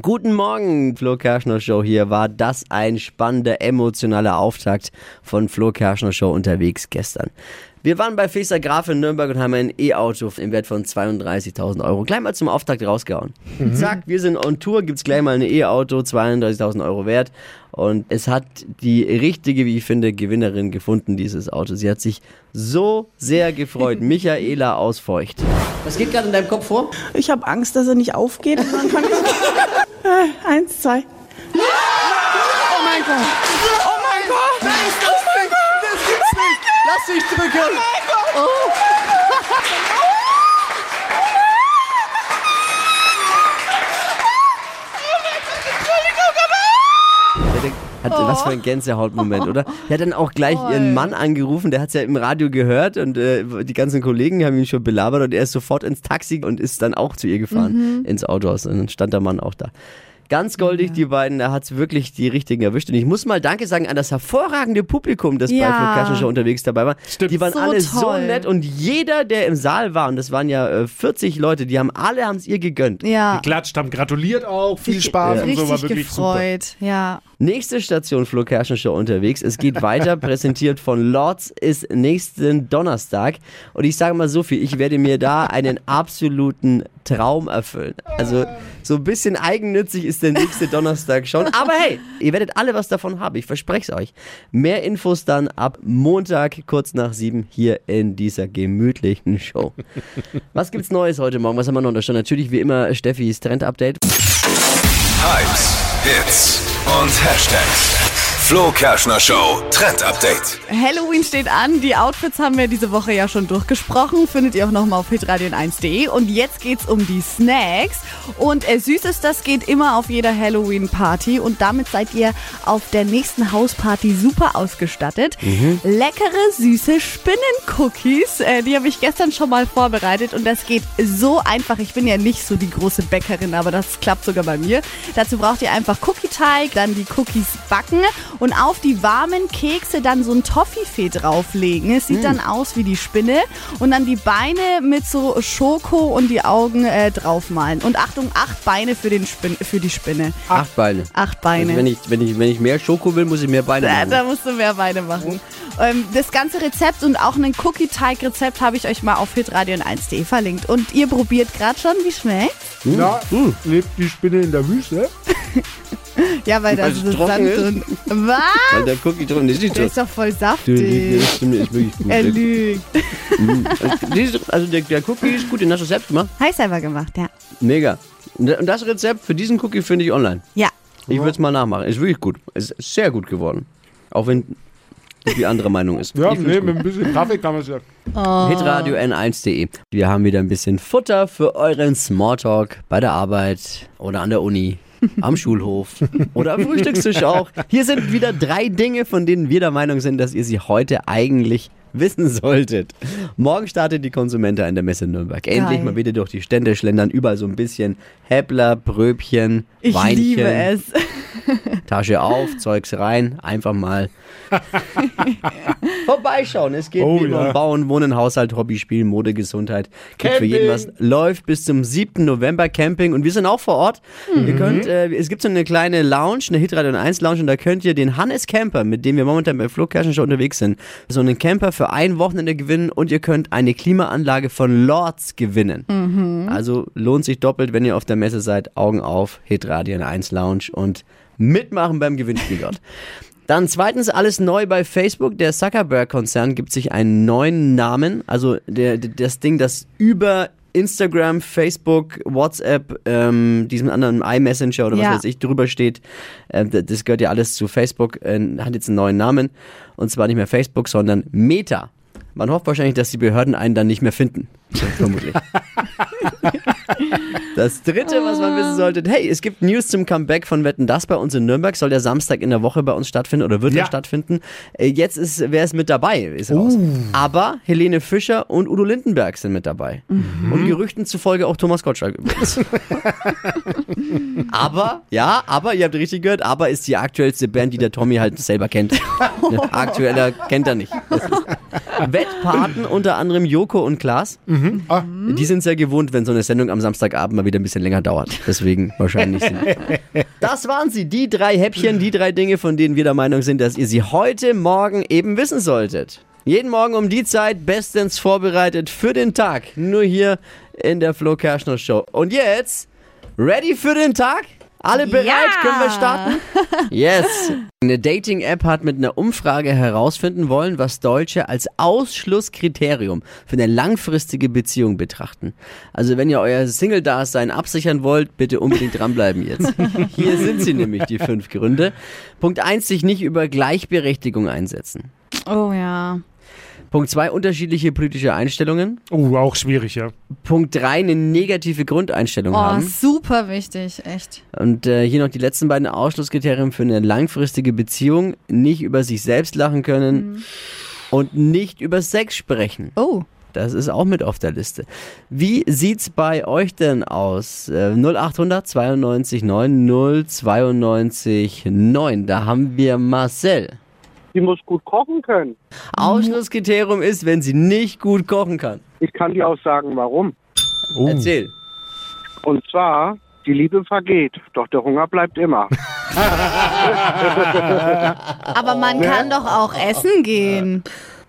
Guten Morgen, Flo Kerschner Show hier. War das ein spannender, emotionaler Auftakt von Flo Kerschner Show unterwegs gestern. Wir waren bei Feser Graf in Nürnberg und haben ein E-Auto im Wert von 32.000 Euro gleich mal zum Auftakt rausgehauen. Zack, wir sind on Tour, gibt's gleich mal ein E-Auto, 32.000 Euro wert. Und es hat die richtige, wie ich finde, Gewinnerin gefunden, dieses Auto. Sie hat sich so sehr gefreut. Michaela aus Feucht. Was geht gerade in deinem Kopf vor? Ich habe Angst, dass er nicht aufgeht. Äh, Eins, zwei. Oh mein Gott. Oh mein Gott. Das gibt's nicht! Lass dich drücken! Hat, Was für ein Gänsehautmoment, oder? Der hat dann auch gleich ihren Mann angerufen, der hat es ja im Radio gehört und äh, die ganzen Kollegen haben ihn schon belabert und er ist sofort ins Taxi und ist dann auch zu ihr gefahren, ins Autohaus. Und dann stand der Mann auch da. Ganz goldig, die beiden, da hat's wirklich die richtigen erwischt. Und ich muss mal Danke sagen an das hervorragende Publikum, das bei Ja. Flo Kerschner Show unterwegs dabei war. Die waren So alle so toll. nett und jeder, der im Saal war, und das waren ja äh, 40 Leute, die haben alle haben's ihr gegönnt. Ja. Geklatscht, haben gratuliert auch, viel Spaß und so, war Richtig wirklich super. gefreut. Ja. Nächste Station Flo Kerschner Show unterwegs. Es geht weiter, präsentiert von Lords ist nächsten Donnerstag. Und ich sage mal so viel, ich werde mir da einen absoluten Traum erfüllen. Also so ein bisschen eigennützig ist der nächste Donnerstag schon. Aber hey, ihr werdet alle was davon haben, ich verspreche es euch. Mehr Infos dann ab Montag kurz nach sieben hier in dieser gemütlichen Show. Was gibt's Neues heute Morgen? Was haben wir noch? Da stand natürlich wie immer Steffis Trend-Update. Hypes, Hits und Hashtags. Flo Kerschner Show Trend Update. Halloween steht an. Die Outfits haben wir diese Woche ja schon durchgesprochen. Findet ihr auch nochmal auf hitradion1.de. Und jetzt geht's um die Snacks. Und äh, Süßes, das geht immer auf jeder Halloween-Party. Und damit seid ihr auf der nächsten Hausparty super ausgestattet. Leckere, süße Spinnen-Cookies. Äh, die habe ich gestern schon mal vorbereitet. Und das geht so einfach. Ich bin ja nicht so die große Bäckerin, aber das klappt sogar bei mir. Dazu braucht ihr einfach Cookie-Teig, dann die Cookies backen und auf die warmen Kekse dann so ein Toffifee drauflegen. Es sieht dann aus wie die Spinne und dann die Beine mit so Schoko und die Augen äh, draufmalen. Und Achtung, acht Beine für, den Spin für die Spinne. Acht Beine. Acht Beine. Also wenn, ich, wenn, ich, wenn ich mehr Schoko will, muss ich mehr Beine Da, machen. da musst du mehr Beine machen. Ähm, das ganze Rezept und auch ein Cookie-Teig-Rezept habe ich euch mal auf hitradion1.de verlinkt. Und ihr probiert gerade schon, wie schmeckt? Ja, lebt die Spinne in der Wüste? Ja, weil da trocken Sand ist? drin. Was? Weil der Cookie drin ist nicht Der so. ist doch voll saftig. Das stimmt, ist wirklich gut. Er lügt. Dieses- Also der, der Cookie ist gut, den hast du selbst gemacht. Habe ich selber gemacht, ja. Mega. Und das Rezept für diesen Cookie finde ich online. Ja. Ich würde es mal nachmachen. Ist wirklich gut. Ist sehr gut geworden. Auch wenn die andere Meinung ist. Ja, nee, gut. mit ein bisschen Kaffee kann man es ja. Hitradio N1.de. Wir haben wieder ein bisschen Futter für euren Smalltalk bei der Arbeit oder an der Uni, am Schulhof oder am Frühstückstisch auch. Hier sind wieder drei Dinge, von denen wir der Meinung sind, dass ihr sie heute eigentlich wissen solltet. Morgen startet die Konsumente in der Messe Nürnberg. Endlich Geil. mal wieder durch die Stände schlendern, überall so ein bisschen Häppler, Bröbchen, Ich Weinchen, liebe es. Tasche auf, Zeugs rein, einfach mal vorbeischauen. Es geht Oh wie ja. um Bauen, Wohnen, Haushalt, Hobby, Spielen, Mode, Gesundheit. Gibt für jeden was. Läuft bis zum 7. November Camping und wir sind auch vor Ort. Ihr könnt, äh, es gibt so eine kleine Lounge, eine Hitradio 1 Lounge und da könnt ihr den Hannes Camper, mit dem wir momentan bei Flo schon unterwegs sind, so einen Camper für ein Wochenende gewinnen und ihr könnt eine Klimaanlage von Lords gewinnen. Also lohnt sich doppelt, wenn ihr auf der Messe seid. Augen auf, Hitradio 1 Lounge und mitmachen beim Gewinnspiel dort. Dann zweitens alles neu bei Facebook. Der Zuckerberg-Konzern gibt sich einen neuen Namen. Also der, das Ding, das über Instagram, Facebook, WhatsApp, ähm, diesem anderen iMessenger oder was Ja. weiß ich drüber steht. Äh, das gehört ja alles zu Facebook. Äh, hat jetzt einen neuen Namen. Und zwar nicht mehr Facebook, sondern Meta. Man hofft wahrscheinlich, dass die Behörden einen dann nicht mehr finden. Vermutlich. Das dritte, was man wissen sollte, hey, es gibt News zum Comeback von Wetten Das bei uns in Nürnberg. Soll der Samstag in der Woche bei uns stattfinden oder wird Ja. er stattfinden? Äh, Jetzt ist, wer ist mit dabei? Ist raus. Aber Helene Fischer und Udo Lindenberg sind mit dabei. Und Gerüchten zufolge auch Thomas Gottschalk übrigens. aber, ja, aber, ihr habt richtig gehört, aber ist die aktuellste Band, die der Tommy halt selber kennt. Aktueller kennt er nicht. Wettpaten unter anderem Joko und Klaas. Ah, Die sind sehr gewohnt, wenn so eine Sendung am Samstagabend mal wieder ein bisschen länger dauert. Deswegen wahrscheinlich sind. Das waren sie, die drei Häppchen, die drei Dinge, von denen wir der Meinung sind, dass ihr sie heute Morgen eben wissen solltet. Jeden Morgen um die Zeit bestens vorbereitet für den Tag. Nur hier in der Flo Kerschner Show. Und jetzt, ready für den Tag? Alle bereit? Ja. Können wir starten? Yes. Eine Dating-App hat mit einer Umfrage herausfinden wollen, was Deutsche als Ausschlusskriterium für eine langfristige Beziehung betrachten. Also wenn ihr euer Single-Dasein absichern wollt, bitte unbedingt dranbleiben jetzt. Hier sind sie nämlich, die fünf Gründe. Punkt eins: sich nicht über Gleichberechtigung einsetzen. Oh ja. Punkt zwei: unterschiedliche politische Einstellungen. Uh, auch schwierig, ja. Punkt drei: eine negative Grundeinstellung Oh, haben. super wichtig, echt. Und äh, hier noch die letzten beiden Ausschlusskriterien für eine langfristige Beziehung. Nicht über sich selbst lachen können und nicht über Sex sprechen. Oh. Das ist auch mit auf der Liste. Wie sieht's bei euch denn aus? Äh, 0800 92 9 092 9. Da haben wir Marcel. Sie muss gut kochen können. Ausschlusskriterium ist, wenn sie nicht gut kochen kann. Ich kann dir auch sagen, warum. Uh. Erzähl. Und zwar, die Liebe vergeht, doch der Hunger bleibt immer. Aber man kann doch auch essen gehen.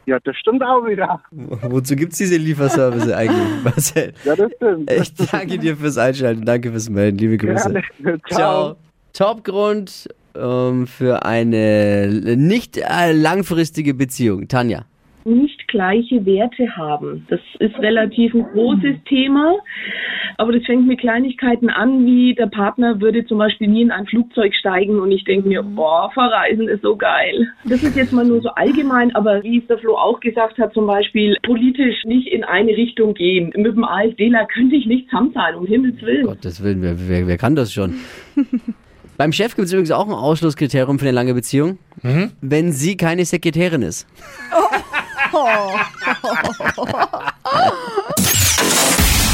Ja, das stimmt auch wieder. Wozu gibt's diese Lieferservice eigentlich, Marcel? Ja, das stimmt. Ich danke dir fürs Einschalten. Danke fürs Melden. Liebe Grüße. Gerne. Ciao. Top-Grund ähm, für eine nicht äh, langfristige Beziehung. Tanja. nicht gleiche Werte haben. Das ist relativ ein großes Thema, aber das fängt mit Kleinigkeiten an, wie der Partner würde zum Beispiel nie in ein Flugzeug steigen und ich denke mir, boah, verreisen ist so geil. Das ist jetzt mal nur so allgemein, aber wie es der Flo auch gesagt hat, zum Beispiel politisch nicht in eine Richtung gehen. Mit dem AfDler könnte ich nicht zusammen sein, um Himmels Willen. Gottes Willen, wer, wer, wer kann das schon? Beim Chef gibt es übrigens auch ein Ausschlusskriterium für eine lange Beziehung, wenn sie keine Sekretärin ist.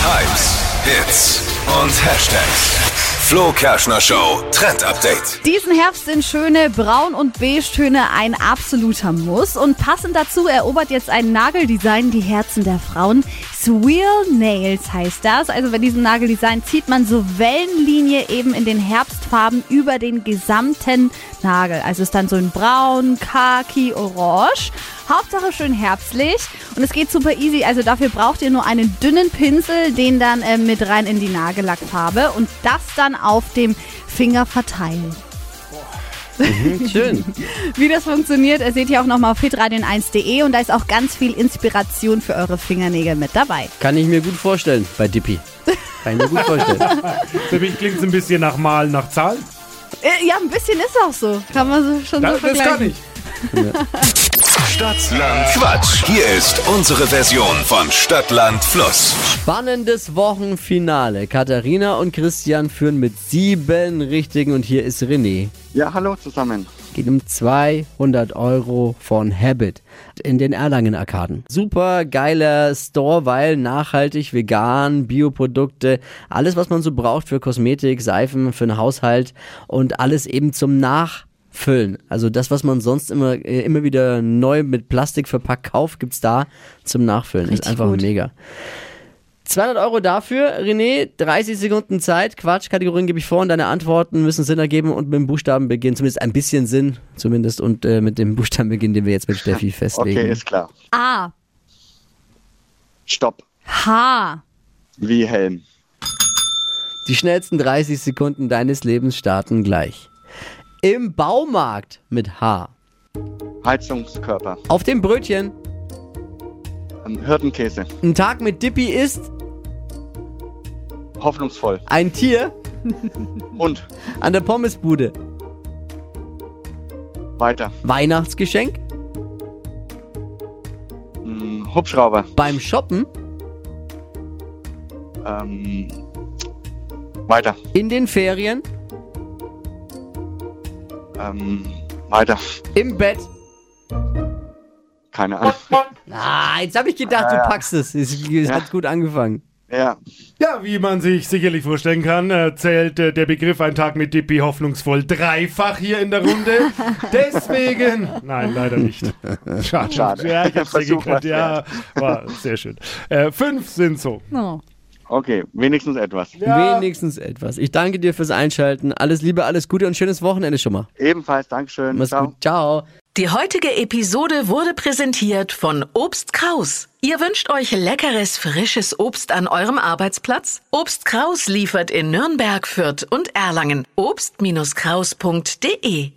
Hypes, Hits und Hashtags. Flo Kerschner Show Trend Update. Diesen Herbst sind schöne Braun- und Beige-Töne ein absoluter Muss. Und passend dazu erobert jetzt ein Nageldesign die Herzen der Frauen. Swirl Nails heißt das. Also bei diesem Nageldesign zieht man so Wellenlinie eben in den Herbstfarben über den gesamten Nagel. Also ist dann so in Braun, Khaki, Orange. Hauptsache schön herbstlich. Und es geht super easy. Also dafür braucht ihr nur einen dünnen Pinsel, den dann äh, mit rein in die Nagellackfarbe und das dann auf dem Finger verteilen. Schön. Wie das funktioniert, seht ihr auch nochmal auf hitradion1.de und da ist auch ganz viel Inspiration für eure Fingernägel mit dabei. Kann ich mir gut vorstellen bei Dippy. Kann ich mir gut vorstellen. Für mich klingt es ein bisschen nach Mal, nach Zahl. Äh, ja, ein bisschen ist auch so. Kann man so schon Das, so das vergleichen. kann ich. Stadtland Quatsch. Hier ist unsere Version von Stadtland Fluss. Spannendes Wochenfinale. Katharina und Christian führen mit sieben Richtigen und hier ist René. Ja, hallo zusammen. Geht um 200 Euro von Habit in den Erlangen-Arkaden. Super geiler Store, weil nachhaltig, vegan, Bioprodukte, alles, was man so braucht für Kosmetik, Seifen, für den Haushalt und alles eben zum Nachfüllen. Also das, was man sonst immer, äh, immer wieder neu mit Plastik verpackt kauft, gibt's da zum Nachfüllen. ist Richtig einfach gut. mega. 200 Euro dafür, René, 30 Sekunden Zeit. Quatschkategorien gebe ich vor und deine Antworten müssen Sinn ergeben und mit dem Buchstaben beginnen. Zumindest ein bisschen Sinn, zumindest. Und äh, mit dem Buchstaben beginnen, den wir jetzt mit Steffi festlegen. Okay, ist klar. A. Stopp. H. Wie Helm. Die schnellsten 30 Sekunden deines Lebens starten gleich. Im Baumarkt mit H. Heizungskörper. Auf dem Brötchen. Hirtenkäse. Ein Tag mit Dippy ist Hoffnungsvoll. ein Tier Und an der Pommesbude. weiter. Weihnachtsgeschenk Hm, Hubschrauber. beim Shoppen Ähm, weiter. in den Ferien Ähm, weiter. im Bett. Keine Ahnung. Ah, jetzt habe ich gedacht, du Ja, ja. packst es. Es es hat gut angefangen. Ja, Ja, wie man sich sicherlich vorstellen kann, äh, zählt äh, der Begriff Ein Tag mit Dippi hoffnungsvoll dreifach hier in der Runde. Deswegen. Nein, leider nicht. Schade. Schade. Ja, ich hab's dir was Ja, war sehr schön. Äh, fünf sind so. Oh. Okay, wenigstens etwas. Wenigstens etwas. Ich danke dir fürs Einschalten. Alles Liebe, alles Gute und schönes Wochenende schon mal. Ebenfalls, Dankeschön. Mach's Ciao. gut. Ciao. Die heutige Episode wurde präsentiert von Obst Kraus. Ihr wünscht euch leckeres, frisches Obst an eurem Arbeitsplatz? Obst Kraus liefert in Nürnberg, Fürth und Erlangen. Obst-Kraus.de